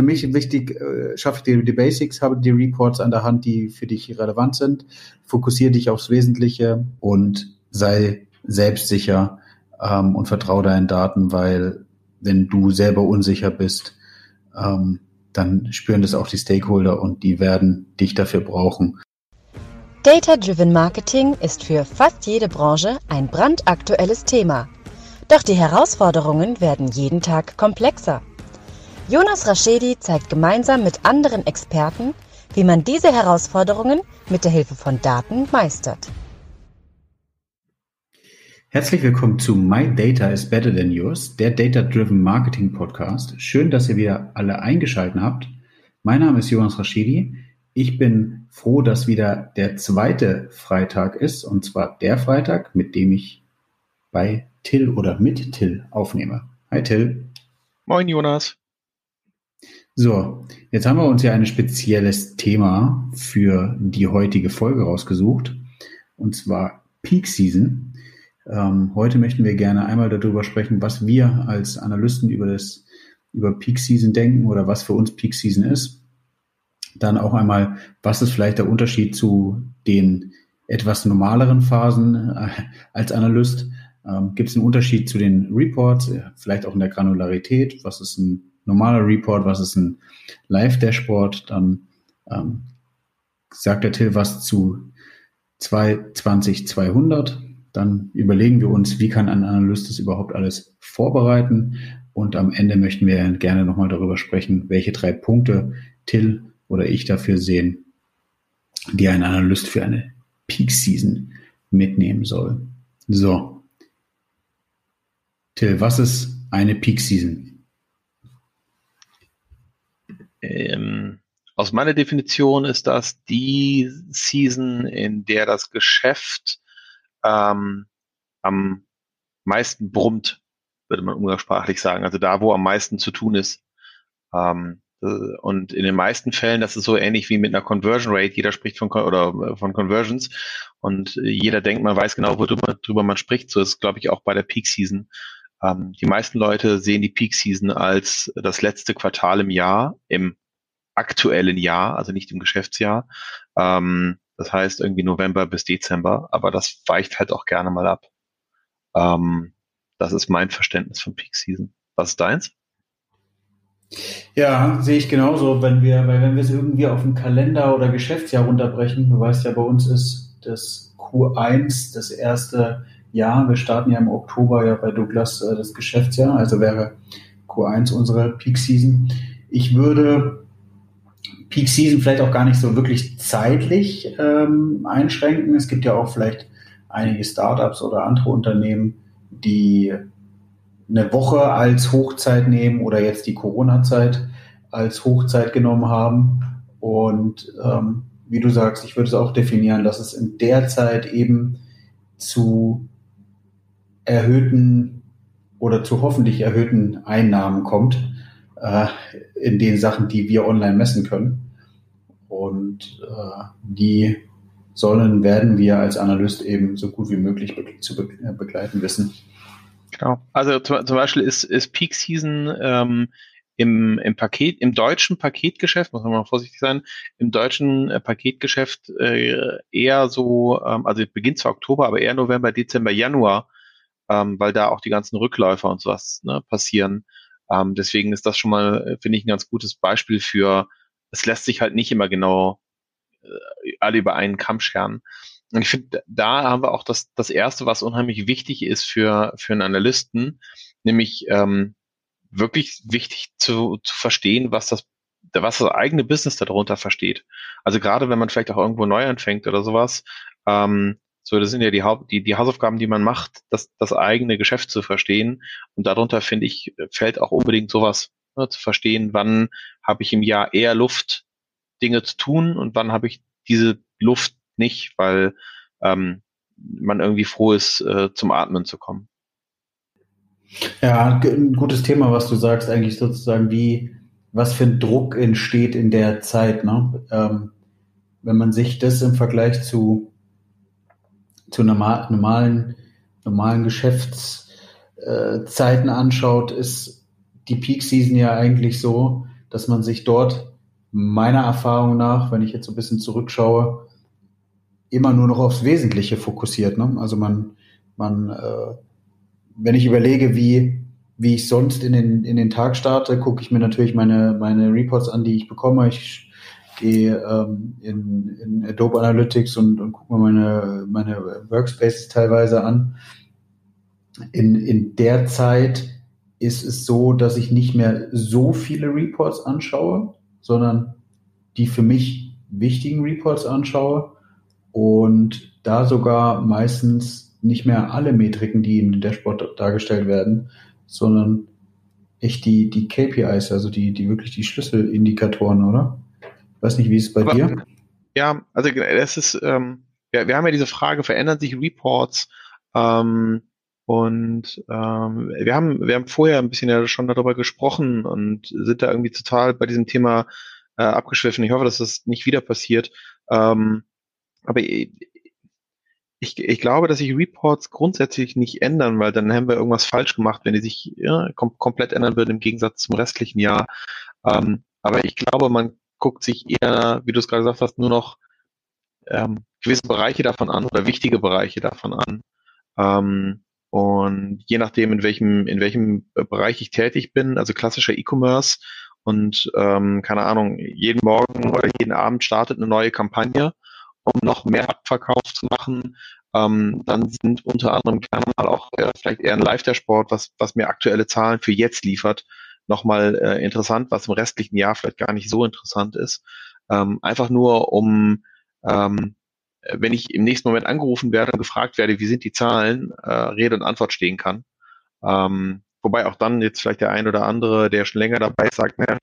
für mich wichtig, äh, schaffe dir die Basics, habe die Reports an der Hand, die für dich relevant sind, fokussiere dich aufs Wesentliche und sei selbstsicher ähm, und vertraue deinen Daten, weil wenn du selber unsicher bist, ähm, dann spüren das auch die Stakeholder und die werden dich dafür brauchen. Data-Driven Marketing ist für fast jede Branche ein brandaktuelles Thema. Doch die Herausforderungen werden jeden Tag komplexer. Jonas Raschedi zeigt gemeinsam mit anderen Experten, wie man diese Herausforderungen mit der Hilfe von Daten meistert. Herzlich willkommen zu My Data is Better Than Yours, der Data-Driven Marketing Podcast. Schön, dass ihr wieder alle eingeschaltet habt. Mein Name ist Jonas Raschedi. Ich bin froh, dass wieder der zweite Freitag ist, und zwar der Freitag, mit dem ich bei Till oder mit Till aufnehme. Hi Till. Moin Jonas. So, jetzt haben wir uns ja ein spezielles Thema für die heutige Folge rausgesucht, und zwar Peak Season. Ähm, heute möchten wir gerne einmal darüber sprechen, was wir als Analysten über das über Peak Season denken oder was für uns Peak Season ist. Dann auch einmal, was ist vielleicht der Unterschied zu den etwas normaleren Phasen äh, als Analyst ähm, Gibt es einen Unterschied zu den Reports, äh, vielleicht auch in der Granularität? Was ist ein normaler Report? Was ist ein Live-Dashboard? Dann ähm, sagt der Till was zu 200. Dann überlegen wir uns, wie kann ein Analyst das überhaupt alles vorbereiten? Und am Ende möchten wir gerne nochmal darüber sprechen, welche drei Punkte Till oder ich dafür sehen, die ein Analyst für eine Peak Season mitnehmen soll. So, Till, was ist eine Peak Season? Ähm, aus meiner Definition ist das die Season, in der das Geschäft ähm, am meisten brummt, würde man umgangssprachlich sagen. Also da, wo am meisten zu tun ist. Ähm, äh, und in den meisten Fällen, das ist so ähnlich wie mit einer Conversion Rate. Jeder spricht von oder von Conversions und jeder denkt, man weiß genau, worüber man spricht. So ist glaube ich, auch bei der Peak Season. Ähm, die meisten Leute sehen die Peak Season als das letzte Quartal im Jahr, im aktuellen Jahr, also nicht im Geschäftsjahr. Ähm, das heißt irgendwie November bis Dezember, aber das weicht halt auch gerne mal ab. Ähm, das ist mein Verständnis von Peak Season. Was ist deins? Ja, sehe ich genauso, wenn wir, weil wenn wir es irgendwie auf den Kalender oder Geschäftsjahr runterbrechen, du weißt ja, bei uns ist das Q1 das erste ja, wir starten ja im Oktober ja bei Douglas äh, das Geschäftsjahr, also wäre Q1 unsere Peak Season. Ich würde Peak Season vielleicht auch gar nicht so wirklich zeitlich ähm, einschränken. Es gibt ja auch vielleicht einige Startups oder andere Unternehmen, die eine Woche als Hochzeit nehmen oder jetzt die Corona-Zeit als Hochzeit genommen haben. Und ähm, wie du sagst, ich würde es auch definieren, dass es in der Zeit eben zu erhöhten oder zu hoffentlich erhöhten Einnahmen kommt äh, in den Sachen, die wir online messen können. Und äh, die sollen, werden wir als Analyst eben so gut wie möglich be zu be äh, begleiten wissen. Genau. Also zum, zum Beispiel ist, ist Peak Season ähm, im, im Paket, im deutschen Paketgeschäft, muss man mal vorsichtig sein, im deutschen äh, Paketgeschäft äh, eher so, ähm, also beginnt zwar Oktober, aber eher November, Dezember, Januar ähm, weil da auch die ganzen Rückläufer und sowas ne, passieren. Ähm, deswegen ist das schon mal, äh, finde ich, ein ganz gutes Beispiel für, es lässt sich halt nicht immer genau äh, alle über einen Kamm scheren. Und ich finde, da haben wir auch das, das Erste, was unheimlich wichtig ist für, für einen Analysten, nämlich ähm, wirklich wichtig zu, zu verstehen, was das, was das eigene Business darunter versteht. Also gerade wenn man vielleicht auch irgendwo neu anfängt oder sowas, ähm, so, das sind ja die, Haupt, die, die Hausaufgaben, die man macht, das, das eigene Geschäft zu verstehen. Und darunter, finde ich, fällt auch unbedingt sowas ne, zu verstehen, wann habe ich im Jahr eher Luft, Dinge zu tun und wann habe ich diese Luft nicht, weil ähm, man irgendwie froh ist, äh, zum Atmen zu kommen. Ja, ein gutes Thema, was du sagst, eigentlich sozusagen, wie, was für ein Druck entsteht in der Zeit, ne? Ähm, wenn man sich das im Vergleich zu zu normal, normalen, normalen Geschäftszeiten anschaut, ist die Peak Season ja eigentlich so, dass man sich dort meiner Erfahrung nach, wenn ich jetzt so ein bisschen zurückschaue, immer nur noch aufs Wesentliche fokussiert. Ne? Also man, man, äh, wenn ich überlege, wie, wie ich sonst in den, in den Tag starte, gucke ich mir natürlich meine, meine Reports an, die ich bekomme. Ich gehe ähm, in, in Adobe Analytics und, und gucke mir meine, meine Workspaces teilweise an. In, in der Zeit ist es so, dass ich nicht mehr so viele Reports anschaue, sondern die für mich wichtigen Reports anschaue und da sogar meistens nicht mehr alle Metriken, die im Dashboard dargestellt werden, sondern echt die, die KPIs, also die, die wirklich die Schlüsselindikatoren, oder? Ich weiß nicht, wie ist es bei Aber, dir? Ja, also das ist, ähm, ja, wir haben ja diese Frage, verändern sich Reports? Ähm, und ähm, wir haben, wir haben vorher ein bisschen ja schon darüber gesprochen und sind da irgendwie total bei diesem Thema äh, abgeschwiffen. Ich hoffe, dass das nicht wieder passiert. Ähm, aber ich, ich glaube, dass sich Reports grundsätzlich nicht ändern, weil dann haben wir irgendwas falsch gemacht, wenn die sich ja, kom komplett ändern würden im Gegensatz zum restlichen Jahr. Ähm, aber ich glaube, man guckt sich eher, wie du es gerade gesagt hast, nur noch ähm, gewisse Bereiche davon an oder wichtige Bereiche davon an. Ähm, und je nachdem, in welchem, in welchem Bereich ich tätig bin, also klassischer E-Commerce und ähm, keine Ahnung, jeden Morgen oder jeden Abend startet eine neue Kampagne um noch mehr Abverkauf zu machen. Ähm, dann sind unter anderem gerne mal auch äh, vielleicht eher ein Live-der-Sport, was, was mir aktuelle Zahlen für jetzt liefert, nochmal äh, interessant, was im restlichen Jahr vielleicht gar nicht so interessant ist. Ähm, einfach nur, um ähm, wenn ich im nächsten Moment angerufen werde und gefragt werde, wie sind die Zahlen, äh, Rede und Antwort stehen kann. Ähm, wobei auch dann jetzt vielleicht der ein oder andere, der schon länger dabei ist, sagt, naja,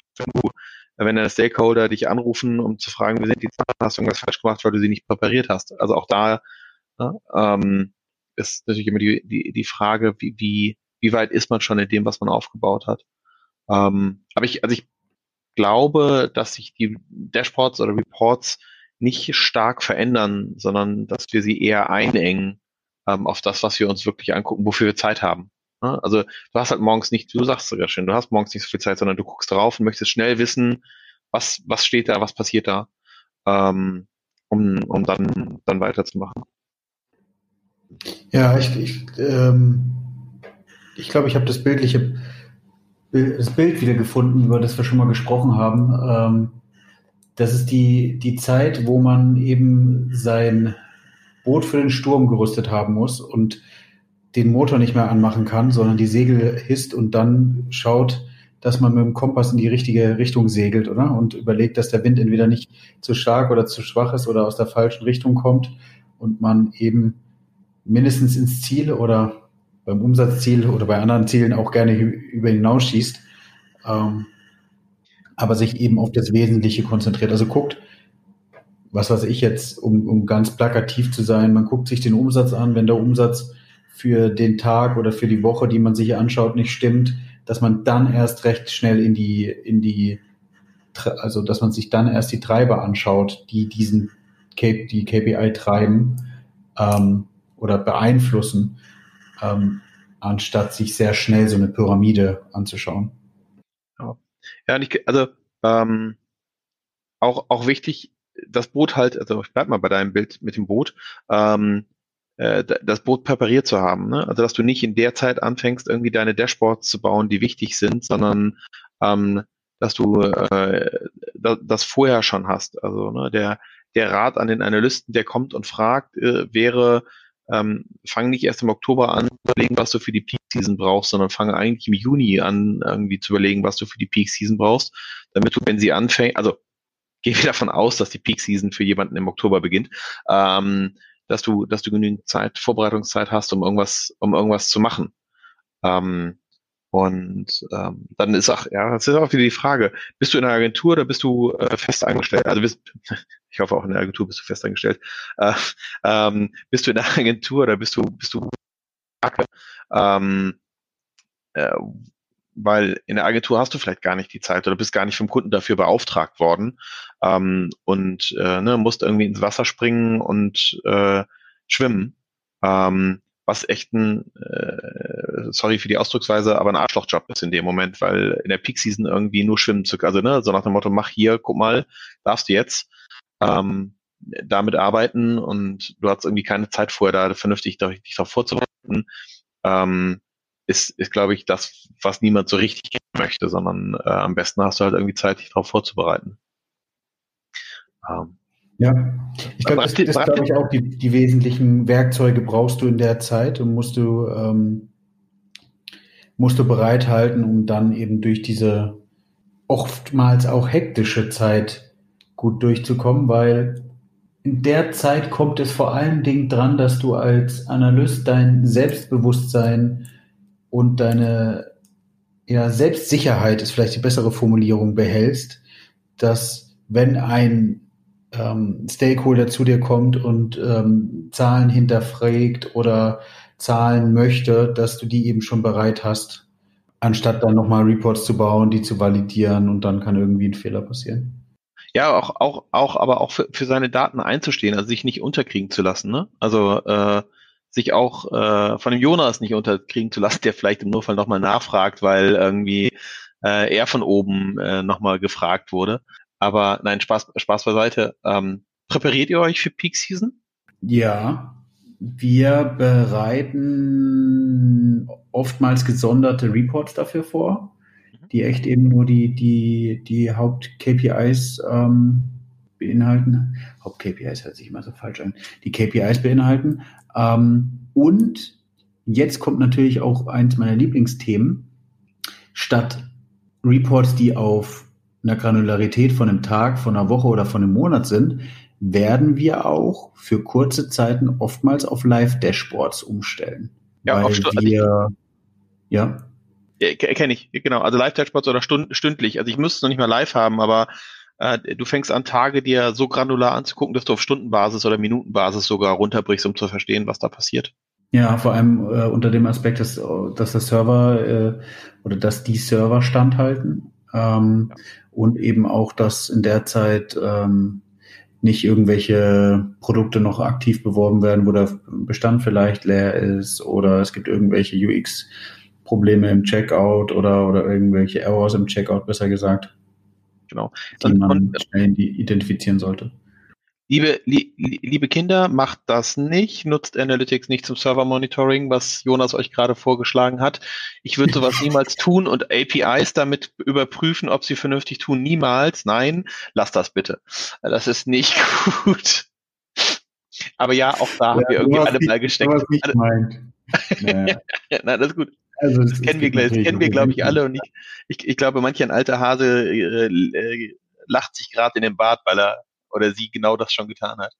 wenn der Stakeholder dich anrufen, um zu fragen, wie sind die Zahlen, hast du irgendwas falsch gemacht, weil du sie nicht präpariert hast. Also auch da ne, ähm, ist natürlich immer die, die, die Frage, wie, wie, wie weit ist man schon in dem, was man aufgebaut hat. Ähm, aber ich, also ich glaube, dass sich die Dashboards oder Reports nicht stark verändern, sondern dass wir sie eher einengen ähm, auf das, was wir uns wirklich angucken, wofür wir Zeit haben. Also du hast halt morgens nicht, du sagst sogar schön, du hast morgens nicht so viel Zeit, sondern du guckst drauf und möchtest schnell wissen, was, was steht da, was passiert da, ähm, um, um dann, dann weiterzumachen. Ja, ich, ich, ähm, ich glaube, ich habe das bildliche das Bild wieder gefunden, über das wir schon mal gesprochen haben. Ähm, das ist die, die Zeit, wo man eben sein Boot für den Sturm gerüstet haben muss und den Motor nicht mehr anmachen kann, sondern die Segel hisst und dann schaut, dass man mit dem Kompass in die richtige Richtung segelt, oder? Und überlegt, dass der Wind entweder nicht zu stark oder zu schwach ist oder aus der falschen Richtung kommt und man eben mindestens ins Ziel oder beim Umsatzziel oder bei anderen Zielen auch gerne über hinausschießt, ähm, aber sich eben auf das Wesentliche konzentriert. Also guckt, was weiß ich jetzt, um, um ganz plakativ zu sein, man guckt sich den Umsatz an, wenn der Umsatz für den Tag oder für die Woche, die man sich anschaut, nicht stimmt, dass man dann erst recht schnell in die, in die, also dass man sich dann erst die Treiber anschaut, die diesen die KPI treiben ähm, oder beeinflussen, ähm, anstatt sich sehr schnell so eine Pyramide anzuschauen. Ja, ja ich, also ähm, auch, auch wichtig, das Boot halt, also ich bleib mal bei deinem Bild mit dem Boot, ähm, äh, das Boot präpariert zu haben. Ne? Also dass du nicht in der Zeit anfängst, irgendwie deine Dashboards zu bauen, die wichtig sind, sondern ähm, dass du äh, das vorher schon hast. Also ne, der, der Rat an den Analysten, der kommt und fragt, äh, wäre, ähm, fang nicht erst im Oktober an, überlegen, was du für die Peak Season brauchst, sondern fange eigentlich im Juni an, irgendwie zu überlegen, was du für die Peak Season brauchst, damit du, wenn sie anfängt, also gehe davon aus, dass die Peak Season für jemanden im Oktober beginnt, ähm, dass du, dass du genügend Zeit, Vorbereitungszeit hast, um irgendwas, um irgendwas zu machen. Ähm, und ähm, dann ist auch, ja, das ist auch wieder die Frage, bist du in einer Agentur oder bist du äh, fest angestellt? Also bist, ich hoffe auch in der Agentur bist du fest angestellt. Äh, ähm, bist du in der Agentur oder bist du, bist du ähm, äh, weil in der Agentur hast du vielleicht gar nicht die Zeit oder bist gar nicht vom Kunden dafür beauftragt worden ähm, und äh, ne, musst irgendwie ins Wasser springen und äh, schwimmen. Ähm, was echt ein, äh, sorry für die Ausdrucksweise, aber ein Arschlochjob ist in dem Moment, weil in der Peak Season irgendwie nur schwimmen zu, also ne, so nach dem Motto, mach hier, guck mal, darfst du jetzt ähm, damit arbeiten und du hast irgendwie keine Zeit vorher da vernünftig dich darauf vorzubereiten, ähm, ist, ist glaube ich, das, was niemand so richtig möchte, sondern äh, am besten hast du halt irgendwie Zeit, dich darauf vorzubereiten. Ähm, ja, ich glaube, das, das glaube ich auch, die, die wesentlichen Werkzeuge brauchst du in der Zeit und musst du, ähm, musst du bereithalten, um dann eben durch diese oftmals auch hektische Zeit gut durchzukommen, weil in der Zeit kommt es vor allen Dingen dran, dass du als Analyst dein Selbstbewusstsein und deine ja, Selbstsicherheit ist vielleicht die bessere Formulierung behältst, dass wenn ein ähm, Stakeholder zu dir kommt und ähm, Zahlen hinterfragt oder Zahlen möchte, dass du die eben schon bereit hast, anstatt dann nochmal Reports zu bauen, die zu validieren und dann kann irgendwie ein Fehler passieren. Ja, auch, auch, auch, aber auch für, für seine Daten einzustehen, also sich nicht unterkriegen zu lassen, ne? Also äh, sich auch äh, von dem Jonas nicht unterkriegen zu lassen, der vielleicht im Notfall nochmal nachfragt, weil irgendwie äh, er von oben äh, nochmal gefragt wurde. Aber nein, Spaß, Spaß beiseite. Ähm, präpariert ihr euch für Peak Season? Ja, wir bereiten oftmals gesonderte Reports dafür vor. Die echt eben nur die, die, die Haupt-KPIs ähm, beinhalten. Haupt-KPIs hört sich immer so falsch an. Die KPIs beinhalten. Ähm, und jetzt kommt natürlich auch eins meiner Lieblingsthemen. Statt Reports, die auf einer Granularität von einem Tag, von einer Woche oder von einem Monat sind, werden wir auch für kurze Zeiten oftmals auf Live-Dashboards umstellen. Ja, auf Stu wir, ja. Ja Kenne ich, genau. Also Live-Dashboards oder stund stündlich. Also ich müsste es noch nicht mal live haben, aber äh, du fängst an, Tage dir so granular anzugucken, dass du auf Stundenbasis oder Minutenbasis sogar runterbrichst, um zu verstehen, was da passiert. Ja, vor allem äh, unter dem Aspekt, dass, dass der Server äh, oder dass die Server standhalten ähm, ja. und eben auch, dass in der Zeit ähm, nicht irgendwelche Produkte noch aktiv beworben werden, wo der Bestand vielleicht leer ist oder es gibt irgendwelche UX-Probleme im Checkout oder, oder irgendwelche Errors im Checkout, besser gesagt. Genau. Die man und, schnell identifizieren sollte. Liebe, li, liebe Kinder, macht das nicht, nutzt Analytics nicht zum Server-Monitoring, was Jonas euch gerade vorgeschlagen hat. Ich würde sowas niemals tun und APIs damit überprüfen, ob sie vernünftig tun. Niemals. Nein, lasst das bitte. Das ist nicht gut. Aber ja, auch da ja, haben wir irgendwie alle mal gesteckt. Alle, naja. Nein, das ist gut. Also, das, das kennen wir, das kennen wir, glaube ich, alle. Und ich, ich, ich glaube, manch ein alter Hase äh, äh, lacht sich gerade in den Bart, weil er oder sie genau das schon getan hat.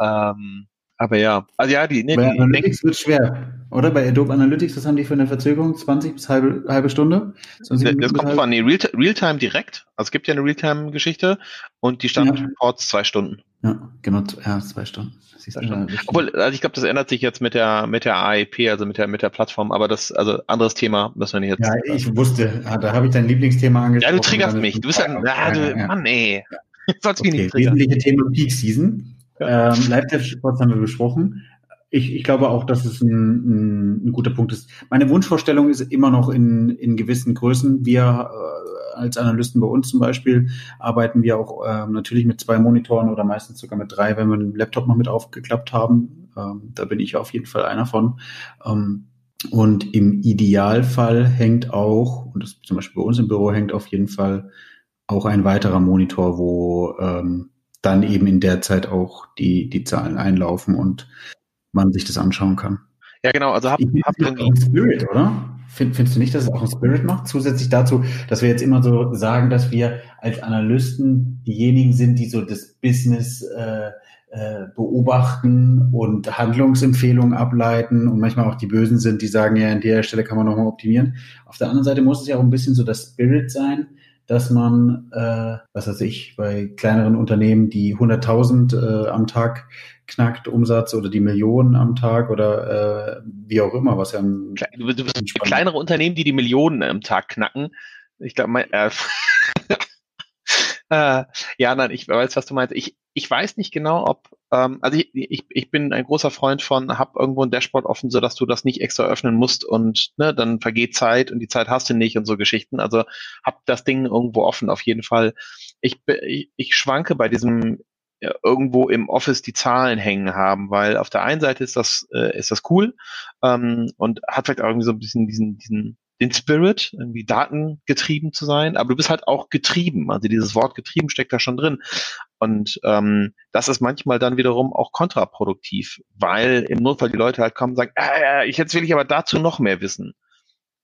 Ähm, aber ja, also ja, die, nee, Bei die Analytics wird schwer, oder? Bei Adobe Analytics, was haben die für eine Verzögerung? 20 bis halbe, halbe Stunde? Das, das kommt von nee, Realtime Real direkt. Also es gibt ja eine Realtime-Geschichte und die Standard-Reports ja. zwei Stunden. Ja, genau, ja, zwei Stunden. Zwei Stunden. Obwohl, also ich glaube, das ändert sich jetzt mit der mit der AIP, also mit der mit der Plattform, aber das, also anderes Thema müssen wir nicht jetzt. Ja, ich wusste, da habe ich dein Lieblingsthema angesprochen. Ja, du triggerst mich. Du bist ja, ja, du, Mann, ey. Soll's okay, nicht wesentliche Thema Peak Season. Ja. Ähm, Live-Dev-Sports haben wir besprochen. Ich, ich glaube auch, dass es ein, ein, ein, guter Punkt ist. Meine Wunschvorstellung ist immer noch in, in gewissen Größen. Wir äh, als Analysten bei uns zum Beispiel arbeiten wir auch äh, natürlich mit zwei Monitoren oder meistens sogar mit drei, wenn wir einen Laptop noch mit aufgeklappt haben. Ähm, da bin ich auf jeden Fall einer von. Ähm, und im Idealfall hängt auch, und das zum Beispiel bei uns im Büro hängt auf jeden Fall auch ein weiterer Monitor, wo ähm, dann eben in der Zeit auch die, die Zahlen einlaufen und man sich das anschauen kann. Ja, genau. Also hab, hab ein Spirit, oder? Find, findest du nicht, dass es auch ein Spirit macht? Zusätzlich dazu, dass wir jetzt immer so sagen, dass wir als Analysten diejenigen sind, die so das Business äh, äh, beobachten und Handlungsempfehlungen ableiten und manchmal auch die Bösen sind, die sagen, ja, an der Stelle kann man nochmal optimieren. Auf der anderen Seite muss es ja auch ein bisschen so das Spirit sein, dass man, äh, was weiß ich, bei kleineren Unternehmen, die 100.000 äh, am Tag knackt Umsatz oder die Millionen am Tag oder äh, wie auch immer, was ja ein, du, du bist kleinere Unternehmen, die die Millionen am Tag knacken. Ich glaube, äh, äh, ja, nein, ich weiß, was du meinst. Ich, ich weiß nicht genau, ob Ähm, also ich, ich, ich bin ein großer Freund von, hab irgendwo ein Dashboard offen, so dass du das nicht extra öffnen musst und ne, dann vergeht Zeit und die Zeit hast du nicht und so Geschichten. Also hab das Ding irgendwo offen auf jeden Fall. Ich, ich, ich schwanke bei diesem ja, irgendwo im Office die Zahlen hängen haben, weil auf der einen Seite ist das äh, ist das cool ähm, und hat vielleicht auch irgendwie so ein bisschen diesen diesen den Spirit, irgendwie datengetrieben zu sein, aber du bist halt auch getrieben. Also dieses Wort getrieben steckt da schon drin. Und ähm, das ist manchmal dann wiederum auch kontraproduktiv, weil im Notfall die Leute halt kommen und sagen, äh, ich, jetzt will ich aber dazu noch mehr wissen.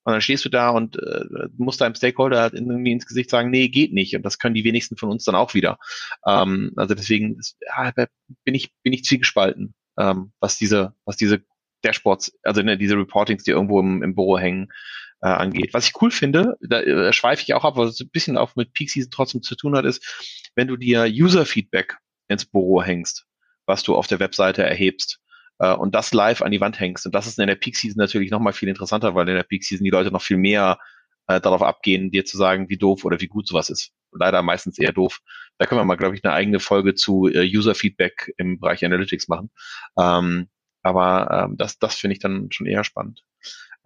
Und dann stehst du da und äh, musst deinem Stakeholder halt irgendwie ins Gesicht sagen, nee, geht nicht. Und das können die wenigsten von uns dann auch wieder. Ähm, also deswegen ist, ja, bin ich bin ich zwiegespalten, ähm, was diese was diese Dashboards, also ne, diese Reportings, die irgendwo im, im Büro hängen, äh, angeht. Was ich cool finde, da äh, schweife ich auch ab, was ein bisschen auch mit Peak Season trotzdem zu tun hat, ist, wenn du dir User-Feedback ins Büro hängst, was du auf der Webseite erhebst äh, und das live an die Wand hängst. Und das ist in der Peak Season natürlich nochmal viel interessanter, weil in der Peak Season die Leute noch viel mehr äh, darauf abgehen, dir zu sagen, wie doof oder wie gut sowas ist. Leider meistens eher doof. Da können wir mal, glaube ich, eine eigene Folge zu äh, User-Feedback im Bereich Analytics machen. Ähm, aber ähm, das, das finde ich dann schon eher spannend.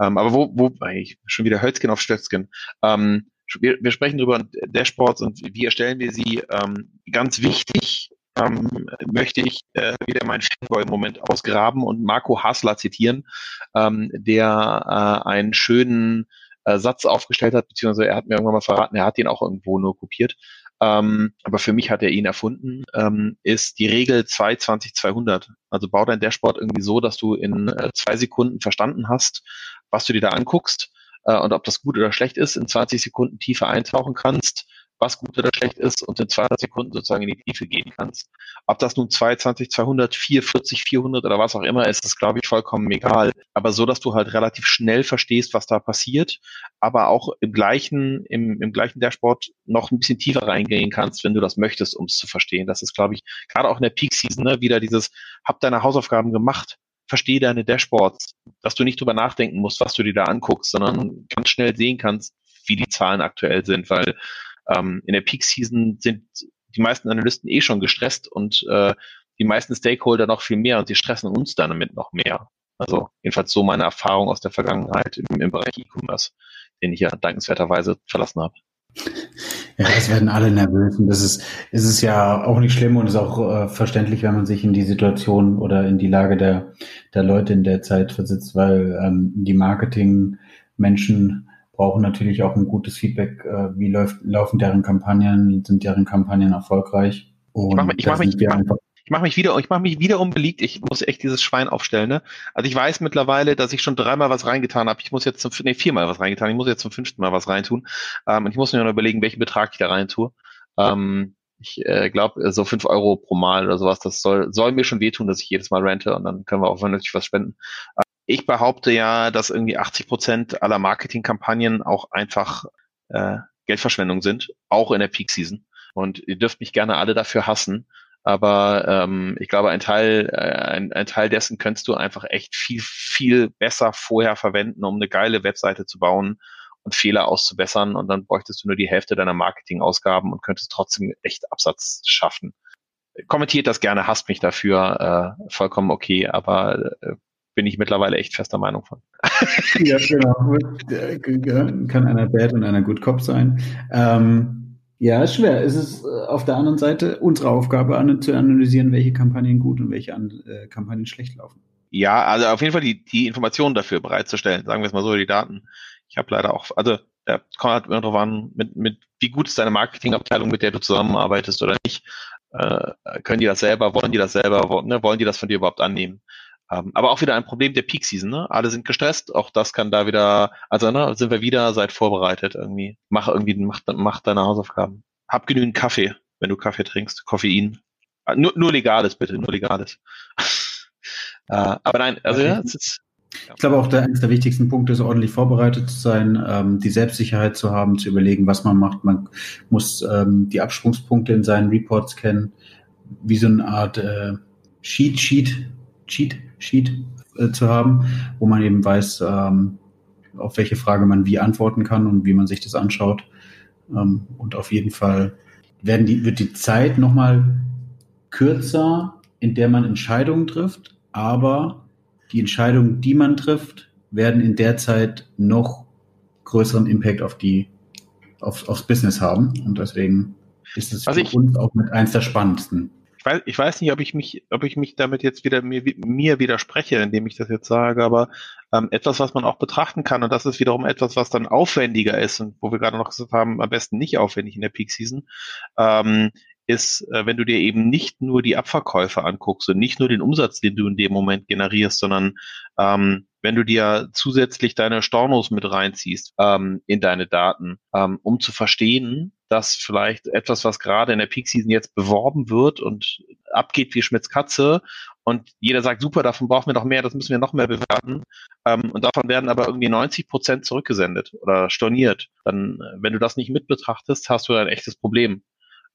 Ähm, aber wo, wo, ich, schon wieder Hölzchen auf Stötzchen. Ähm, wir, wir sprechen darüber Dashboards und wie erstellen wir sie. Ähm, ganz wichtig ähm, möchte ich äh, wieder meinen Fanboy-Moment ausgraben und Marco Hasler zitieren, ähm, der äh, einen schönen äh, Satz aufgestellt hat, beziehungsweise er hat mir irgendwann mal verraten, er hat ihn auch irgendwo nur kopiert. Ähm, aber für mich hat er ihn erfunden, ähm, ist die Regel 2-20-200. Also bau dein Dashboard irgendwie so, dass du in äh, zwei Sekunden verstanden hast, was du dir da anguckst äh, und ob das gut oder schlecht ist, in 20 Sekunden tiefer eintauchen kannst, was gut oder schlecht ist und in 200 Sekunden sozusagen in die Tiefe gehen kannst. Ob das nun 22, 200, 440, 400 oder was auch immer ist, ist glaube ich vollkommen egal. Aber so, dass du halt relativ schnell verstehst, was da passiert, aber auch im gleichen, im, im gleichen Dashboard noch ein bisschen tiefer reingehen kannst, wenn du das möchtest, um es zu verstehen. Das ist glaube ich gerade auch in der Peak Season ne, wieder dieses, hab deine Hausaufgaben gemacht, verstehe deine Dashboards, dass du nicht drüber nachdenken musst, was du dir da anguckst, sondern ganz schnell sehen kannst, wie die Zahlen aktuell sind, weil ähm, in der Peak Season sind die meisten Analysten eh schon gestresst und äh, die meisten Stakeholder noch viel mehr und sie stressen uns dann damit noch mehr. Also jedenfalls so meine Erfahrung aus der Vergangenheit im, im Bereich E-Commerce, den ich ja dankenswerterweise verlassen habe. Ja, es werden alle nervös und das ist, ist es ja auch nicht schlimm und ist auch äh, verständlich, wenn man sich in die Situation oder in die Lage der, der Leute in der Zeit versetzt, weil ähm, die Marketing-Menschen brauchen natürlich auch ein gutes Feedback, äh, wie läuft, laufen deren Kampagnen, sind deren Kampagnen erfolgreich. Und ich mache ich mach mich, ich mach, ich mache mich wieder, ich mache mich wieder unbeliebt. Ich muss echt dieses Schwein aufstellen. Ne? Also ich weiß mittlerweile, dass ich schon dreimal was reingetan habe. Ich muss jetzt zum, nee, viermal was reingetan. Ich muss jetzt zum fünften Mal was reintun. Ähm, ich muss mir noch überlegen, welchen Betrag ich da rein tue. Ähm, ich äh, glaube, so fünf Euro pro Mal oder sowas, das soll, soll mir schon wehtun, dass ich jedes Mal rente und dann können wir auch vernünftig was spenden. Ich behaupte ja, dass irgendwie 80 Prozent aller Marketingkampagnen auch einfach äh, Geldverschwendung sind, auch in der Peak Season. Und ihr dürft mich gerne alle dafür hassen. Aber ähm, ich glaube, ein Teil, äh, ein, ein Teil dessen könntest du einfach echt viel, viel besser vorher verwenden, um eine geile Webseite zu bauen und Fehler auszubessern. Und dann bräuchtest du nur die Hälfte deiner Marketingausgaben und könntest trotzdem echt Absatz schaffen. Kommentiert das gerne, hasst mich dafür, äh, vollkommen okay, aber äh, bin ich mittlerweile echt fester Meinung von. ja, genau. Kann einer Bad und einer Good Cop sein. Ähm, ja, ist schwer. Es ist äh, auf der anderen Seite unsere Aufgabe, an, zu analysieren, welche Kampagnen gut und welche an, äh, Kampagnen schlecht laufen. Ja, also auf jeden Fall die, die Informationen dafür bereitzustellen, sagen wir es mal so, die Daten. Ich habe leider auch, also da kommt halt immer drauf an, mit, mit wie gut ist deine Marketingabteilung, mit der du zusammenarbeitest oder nicht. Äh, können die das selber, wollen die das selber, ne, wollen die das von dir überhaupt annehmen? Ähm, aber auch wieder ein Problem der Peak Season, ne? Alle sind gestresst, auch das kann da wieder, also ne, sind wir wieder, seid vorbereitet irgendwie. Mach irgendwie, mach, mach deine Hausaufgaben. Hab genügend Kaffee, wenn du Kaffee trinkst, Koffein. Ah, nur, nur legales, bitte, nur legales. äh, aber nein, also ja, es ist. Ich glaube auch, der, eines der wichtigsten Punkte ist, ordentlich vorbereitet zu sein, ähm, die Selbstsicherheit zu haben, zu überlegen, was man macht. Man muss ähm, die Absprungspunkte in seinen Reports kennen, wie so eine Art äh, Sheet Sheet Cheat Sheet äh, zu haben, wo man eben weiß, ähm, auf welche Frage man wie antworten kann und wie man sich das anschaut. Ähm, und auf jeden Fall werden die, wird die Zeit nochmal kürzer, in der man Entscheidungen trifft, aber die Entscheidungen, die man trifft, werden in der Zeit noch größeren Impact auf die, auf, aufs Business haben. Und deswegen ist es also für ich, uns auch mit eins der spannendsten. Ich weiß, ich weiß nicht, ob ich mich, ob ich mich damit jetzt wieder mir, mir widerspreche, indem ich das jetzt sage, aber ähm, etwas, was man auch betrachten kann, und das ist wiederum etwas, was dann aufwendiger ist und wo wir gerade noch gesagt haben, am besten nicht aufwendig in der Peak Season, ähm, ist, äh, wenn du dir eben nicht nur die Abverkäufe anguckst und nicht nur den Umsatz, den du in dem Moment generierst, sondern ähm, wenn du dir zusätzlich deine Stornos mit reinziehst ähm, in deine Daten, ähm, um zu verstehen, dass vielleicht etwas, was gerade in der Peak Season jetzt beworben wird und abgeht wie Schmitz Katze und jeder sagt, super, davon brauchen wir noch mehr, das müssen wir noch mehr bewerten ähm, und davon werden aber irgendwie 90 Prozent zurückgesendet oder storniert, dann, äh, wenn du das nicht mit betrachtest, hast du ein echtes Problem.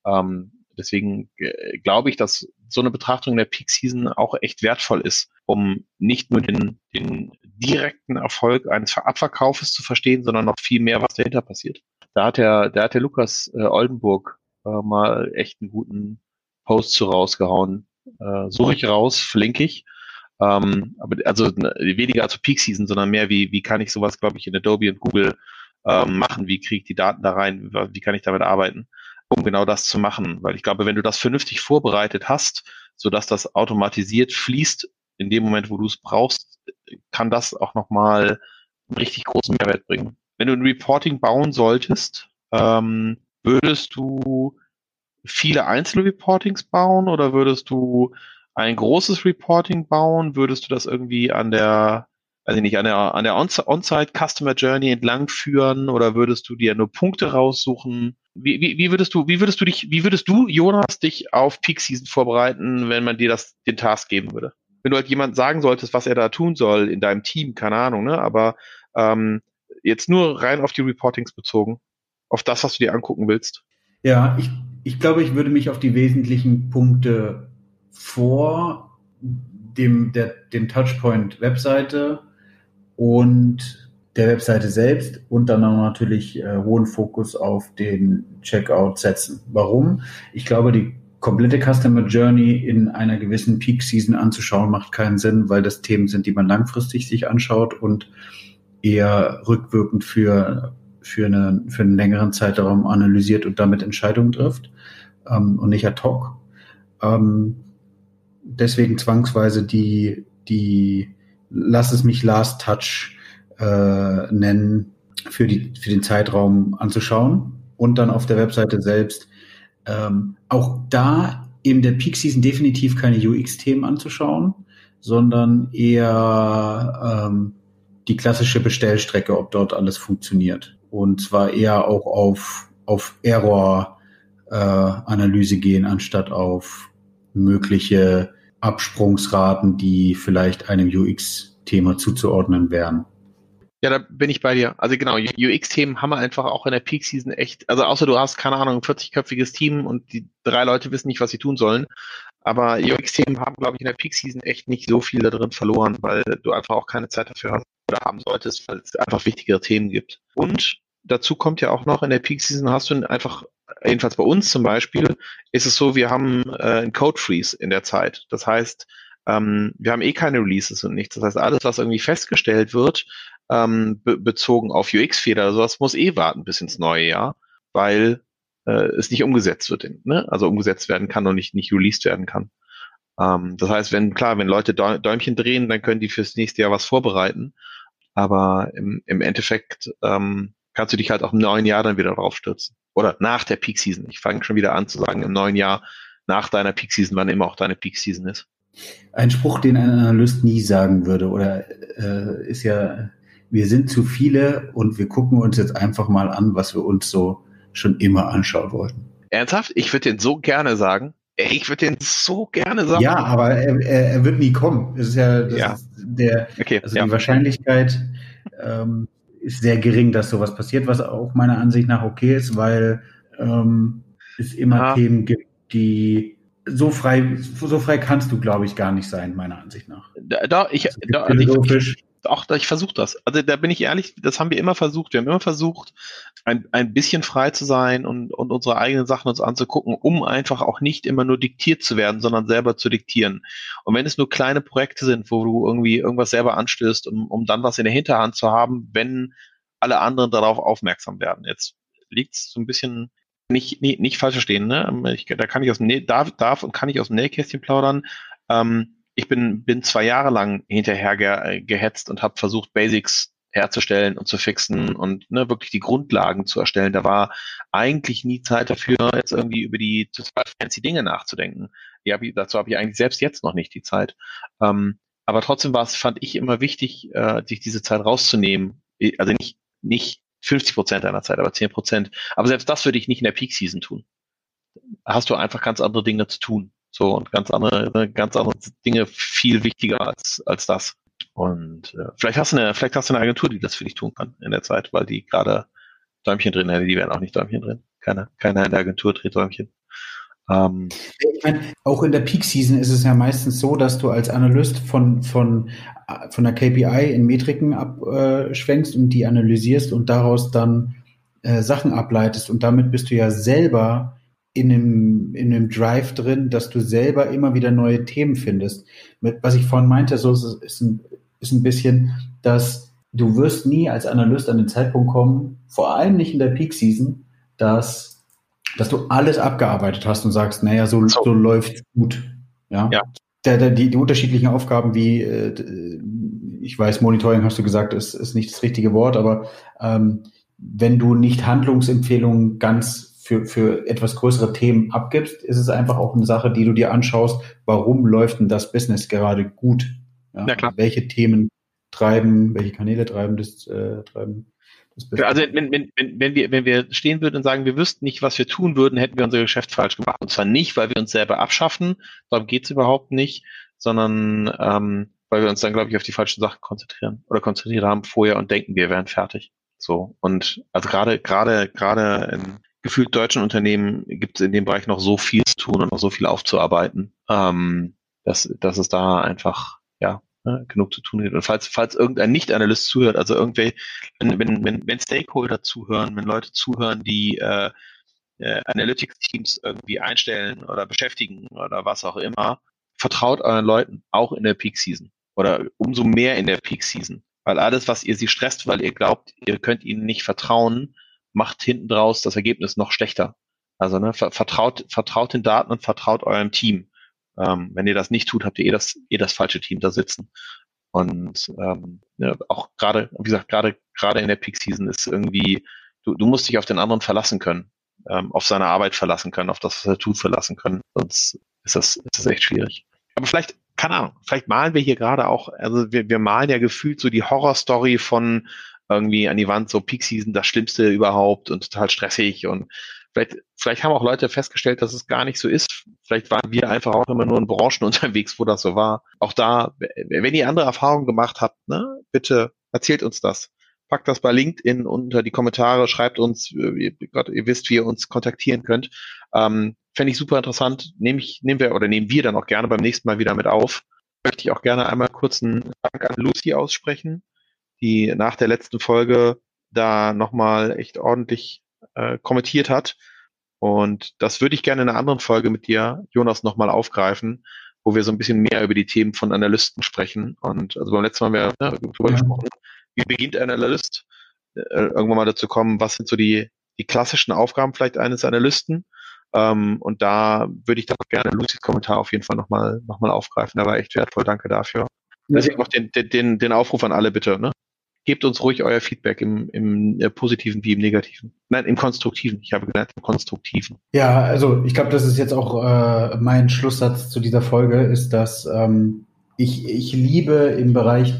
Ähm, Deswegen äh, glaube ich, dass so eine Betrachtung der Peak Season auch echt wertvoll ist, um nicht nur den, den direkten Erfolg eines Abverkaufes zu verstehen, sondern noch viel mehr, was dahinter passiert. Da hat der, da hat der Lukas äh, Oldenburg äh, mal echt einen guten Post zu rausgehauen. Äh, suche ich raus, verlinke ich. Ähm, aber also weniger zu Peak Season, sondern mehr wie, wie kann ich sowas, glaube ich, in Adobe und Google ähm, machen? Wie kriege ich die Daten da rein? Wie kann ich damit arbeiten? Um genau das zu machen. Weil ich glaube, wenn du das vernünftig vorbereitet hast, sodass das automatisiert fließt, in dem Moment, wo du es brauchst, kann das auch nochmal einen richtig großen Mehrwert bringen. Wenn du ein Reporting bauen solltest, ähm, würdest du viele Einzelreportings bauen oder würdest du ein großes Reporting bauen? Würdest du das irgendwie an der weiß ich nicht, an der, an der On-Site Customer Journey entlang führen oder würdest du dir nur Punkte raussuchen? Wie, wie, wie würdest du, wie würdest du dich, wie würdest du, Jonas, dich auf Peak Season vorbereiten, wenn man dir das, den Task geben würde? Wenn du halt jemand sagen solltest, was er da tun soll in deinem Team, keine Ahnung, ne, aber ähm, jetzt nur rein auf die Reportings bezogen, auf das, was du dir angucken willst. Ja, ich, ich glaube, ich würde mich auf die wesentlichen Punkte vor dem, der, dem Touchpoint Webseite und der Webseite selbst und dann auch natürlich äh, hohen Fokus auf den Checkout setzen. Warum? Ich glaube, die komplette Customer Journey in einer gewissen Peak Season anzuschauen macht keinen Sinn, weil das Themen sind, die man langfristig sich anschaut und eher rückwirkend für für, eine, für einen längeren Zeitraum analysiert und damit Entscheidungen trifft ähm, und nicht ad hoc. Ähm, deswegen zwangsweise die, die lass es mich Last Touch äh, nennen, für, die, für den Zeitraum anzuschauen und dann auf der Webseite selbst ähm, auch da in der Peak Season definitiv keine UX-Themen anzuschauen, sondern eher ähm, die klassische Bestellstrecke, ob dort alles funktioniert. Und zwar eher auch auf, auf Error-Analyse äh, gehen, anstatt auf mögliche Absprungsraten, die vielleicht einem UX-Thema zuzuordnen wären. Ja, da bin ich bei dir. Also genau, UX-Themen haben wir einfach auch in der Peak-Season echt, also außer du hast, keine Ahnung, ein 40-köpfiges Team und die drei Leute wissen nicht, was sie tun sollen. Aber UX-Themen haben, glaube ich, in der Peak-Season echt nicht so viel da drin verloren, weil du einfach auch keine Zeit dafür hast oder haben solltest, weil es einfach wichtigere Themen gibt. Und dazu kommt ja auch noch, in der Peak-Season hast du einfach jedenfalls bei uns zum Beispiel, ist es so, wir haben äh, einen Code Freeze in der Zeit. Das heißt, ähm, wir haben eh keine Releases und nichts. Das heißt, alles, was irgendwie festgestellt wird, ähm, be bezogen auf UX-Fehler oder sowas, muss eh warten bis ins neue Jahr, weil äh, es nicht umgesetzt wird. Ne? Also umgesetzt werden kann und nicht, nicht released werden kann. Ähm, das heißt, wenn, klar, wenn Leute Däumchen drehen, dann können die fürs nächste Jahr was vorbereiten. Aber im, im Endeffekt ähm, kannst du dich halt auch im neuen Jahr dann wieder drauf stürzen oder nach der Peak Season. Ich fange schon wieder an zu sagen, im neuen Jahr nach deiner Peak Season, wann immer auch deine Peak Season ist. Ein Spruch, den ein Analyst nie sagen würde, oder äh, ist ja, wir sind zu viele und wir gucken uns jetzt einfach mal an, was wir uns so schon immer anschauen wollten. Ernsthaft? Ich würde den so gerne sagen. Ich würde den so gerne sagen. Ja, aber er, er, er wird nie kommen. Das ist ja, das ja. Ist der, okay, also ja. die Wahrscheinlichkeit, ähm, ist sehr gering, dass sowas passiert, was auch meiner Ansicht nach okay ist, weil ähm, es immer ja. Themen gibt, die so frei, so frei kannst du, glaube ich, gar nicht sein, meiner Ansicht nach. Da, da ich, also da, philosophisch, auch ich versuche das. Also da bin ich ehrlich, das haben wir immer versucht. Wir haben immer versucht, ein, ein bisschen frei zu sein und, und unsere eigenen Sachen uns anzugucken, um einfach auch nicht immer nur diktiert zu werden, sondern selber zu diktieren. Und wenn es nur kleine Projekte sind, wo du irgendwie irgendwas selber anstößt, um, um dann was in der Hinterhand zu haben, wenn alle anderen darauf aufmerksam werden. Jetzt liegt es so ein bisschen nicht, nicht, nicht falsch verstehen, ne? Ich, da kann ich aus dem darf, darf und kann ich aus dem Nähkästchen plaudern. Ähm, ich bin, bin zwei Jahre lang hinterher ge, gehetzt und habe versucht, Basics herzustellen und zu fixen und ne, wirklich die Grundlagen zu erstellen. Da war eigentlich nie Zeit dafür, jetzt irgendwie über die total fancy Dinge nachzudenken. Ja, hab ich, dazu habe ich eigentlich selbst jetzt noch nicht die Zeit. Ähm, aber trotzdem war es, fand ich immer wichtig, äh, sich diese Zeit rauszunehmen. Also nicht, nicht 50 Prozent deiner Zeit, aber 10 Prozent. Aber selbst das würde ich nicht in der Peak Season tun. Hast du einfach ganz andere Dinge zu tun. So und ganz andere, ganz andere Dinge viel wichtiger als, als das. Und äh, vielleicht hast du eine, vielleicht hast du eine Agentur, die das für dich tun kann in der Zeit, weil die gerade Däumchen drin hätte, die wären auch nicht Däumchen drin. Keiner, keiner in der Agentur dreht Däumchen. Ähm, ich meine, auch in der Peak Season ist es ja meistens so, dass du als Analyst von, von, von der KPI in Metriken abschwenkst und die analysierst und daraus dann äh, Sachen ableitest. Und damit bist du ja selber in einem, in einem Drive drin, dass du selber immer wieder neue Themen findest. Mit, was ich vorhin meinte, so ist, ist, ein, ist ein bisschen, dass du wirst nie als Analyst an den Zeitpunkt kommen, vor allem nicht in der Peak Season, dass, dass du alles abgearbeitet hast und sagst, naja, so, so. so läuft gut. Ja. ja. Der, der, die, die unterschiedlichen Aufgaben wie, äh, ich weiß, Monitoring hast du gesagt, ist, ist nicht das richtige Wort, aber ähm, wenn du nicht Handlungsempfehlungen ganz für, für etwas größere Themen abgibst, ist es einfach auch eine Sache, die du dir anschaust, warum läuft denn das Business gerade gut? Ja, ja klar. Welche Themen treiben, welche Kanäle treiben das, äh, treiben das? Also wenn, wenn, wenn, wenn, wir, wenn wir stehen würden und sagen, wir wüssten nicht, was wir tun würden, hätten wir unser Geschäft falsch gemacht. Und zwar nicht, weil wir uns selber abschaffen, darum geht's überhaupt nicht, sondern ähm, weil wir uns dann, glaube ich, auf die falschen Sachen konzentrieren oder konzentriert haben vorher und denken, wir wären fertig. So. Und also gerade, gerade, gerade in gefühlt deutschen Unternehmen gibt es in dem Bereich noch so viel zu tun und noch so viel aufzuarbeiten, ähm, dass, dass es da einfach ne, genug zu tun gibt. Und falls, falls irgendein Nicht-Analyst zuhört, also irgendwie, wenn, wenn, wenn, wenn Stakeholder zuhören, wenn Leute zuhören, die äh, äh, Analytics-Teams irgendwie einstellen oder beschäftigen oder was auch immer, vertraut euren Leuten auch in der Peak-Season oder umso mehr in der Peak-Season. Weil alles, was ihr sie stresst, weil ihr glaubt, ihr könnt ihnen nicht vertrauen, macht hinten draus das Ergebnis noch schlechter. Also ne, vertraut, vertraut den Daten und vertraut eurem Team. Ähm, wenn ihr das nicht tut, habt ihr eh das, eh das falsche Team da sitzen. Und ähm, ja, auch gerade, wie gesagt, gerade gerade in der Peak Season ist irgendwie, du, du musst dich auf den anderen verlassen können, ähm, auf seine Arbeit verlassen können, auf das, was er tut, verlassen können. Sonst ist das, ist das echt schwierig. Aber vielleicht, keine Ahnung, vielleicht malen wir hier gerade auch, also wir, wir malen ja gefühlt so die Horrorstory von irgendwie an die Wand, so Peak Season, das Schlimmste überhaupt und total stressig und vielleicht, vielleicht haben auch Leute festgestellt, dass es gar nicht so ist. Vielleicht waren wir einfach auch immer nur in Branchen unterwegs, wo das so war. Auch da, wenn ihr andere Erfahrungen gemacht habt, ne, bitte erzählt uns das. Packt das bei LinkedIn unter die Kommentare, schreibt uns, ihr, ihr wisst, wie ihr uns kontaktieren könnt. Ähm, Fände ich super interessant. Nehme ich, nehmen wir oder nehmen wir dann auch gerne beim nächsten Mal wieder mit auf. Möchte ich auch gerne einmal kurz einen Dank an Lucy aussprechen die nach der letzten Folge da nochmal echt ordentlich äh, kommentiert hat. Und das würde ich gerne in einer anderen Folge mit dir, Jonas, nochmal aufgreifen, wo wir so ein bisschen mehr über die Themen von Analysten sprechen. Und also beim letzten Mal haben wir ne, darüber ja. gesprochen, wie beginnt ein Analyst, äh, irgendwann mal dazu kommen, was sind so die, die klassischen Aufgaben vielleicht eines Analysten. Ähm, und da würde ich dann auch gerne Lucys Kommentar auf jeden Fall nochmal noch mal aufgreifen. Der war echt wertvoll. Danke dafür. Deswegen auch den, den, den Aufruf an alle bitte. Ne? Gebt uns ruhig euer Feedback im, im äh, positiven wie im negativen. Nein, im konstruktiven. Ich habe gelernt, im konstruktiven. Ja, also ich glaube, das ist jetzt auch äh, mein Schlusssatz zu dieser Folge, ist, dass ähm, ich, ich liebe im Bereich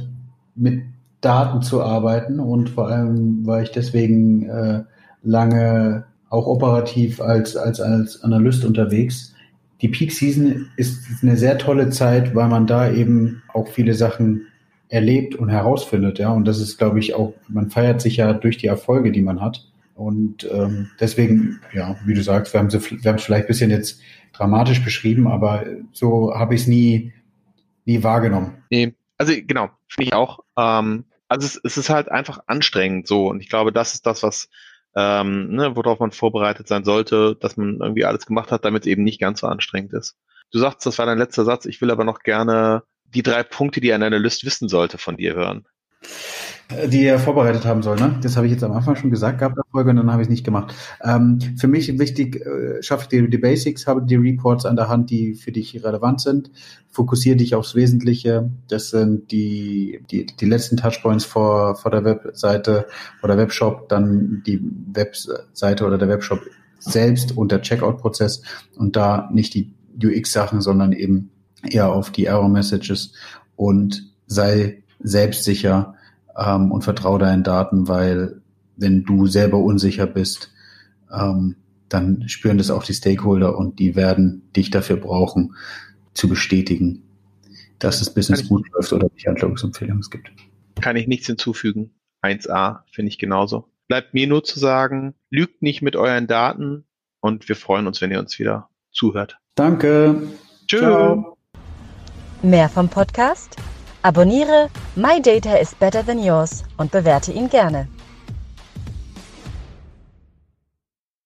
mit Daten zu arbeiten und vor allem war ich deswegen äh, lange auch operativ als, als, als Analyst unterwegs. Die Peak Season ist eine sehr tolle Zeit, weil man da eben auch viele Sachen erlebt und herausfindet, ja. Und das ist, glaube ich, auch, man feiert sich ja durch die Erfolge, die man hat. Und ähm, deswegen, ja, wie du sagst, wir haben es vielleicht ein bisschen jetzt dramatisch beschrieben, aber so habe ich es nie, nie wahrgenommen. Nee, also genau, finde ich auch. Ähm, also es, es ist halt einfach anstrengend so und ich glaube, das ist das, was ähm, ne, worauf man vorbereitet sein sollte, dass man irgendwie alles gemacht hat, damit es eben nicht ganz so anstrengend ist. Du sagst, das war dein letzter Satz. Ich will aber noch gerne die drei Punkte, die in einer List wissen sollte, von dir hören. Äh, die er vorbereitet haben soll, ne? Das habe ich jetzt am Anfang schon gesagt gehabt, der Folge, und dann habe ich es nicht gemacht. Ähm, für mich wichtig, äh, schaffe die, die Basics, habe die Reports an der Hand, die für dich relevant sind. Fokussiere dich aufs Wesentliche. Das sind die, die, die letzten Touchpoints vor, vor der Webseite oder Webshop, dann die Webseite oder der Webshop selbst und der Checkout-Prozess und da nicht die UX-Sachen, sondern eben eher auf die Error-Messages und sei selbstsicher ähm, und vertraue deinen Daten, weil wenn du selber unsicher bist, ähm, dann spüren das auch die Stakeholder und die werden dich dafür brauchen, zu bestätigen, dass das Business gut läuft oder nicht Handlungsempfehlungen gibt. Kann ich nichts hinzufügen. 1a finde ich genauso. Bleibt mir nur zu sagen, lügt nicht mit euren Daten und wir freuen uns, wenn ihr uns wieder zuhört. Danke. Tschüss. Mehr vom Podcast? Abonniere My Data is Better Than Yours und bewerte ihn gerne.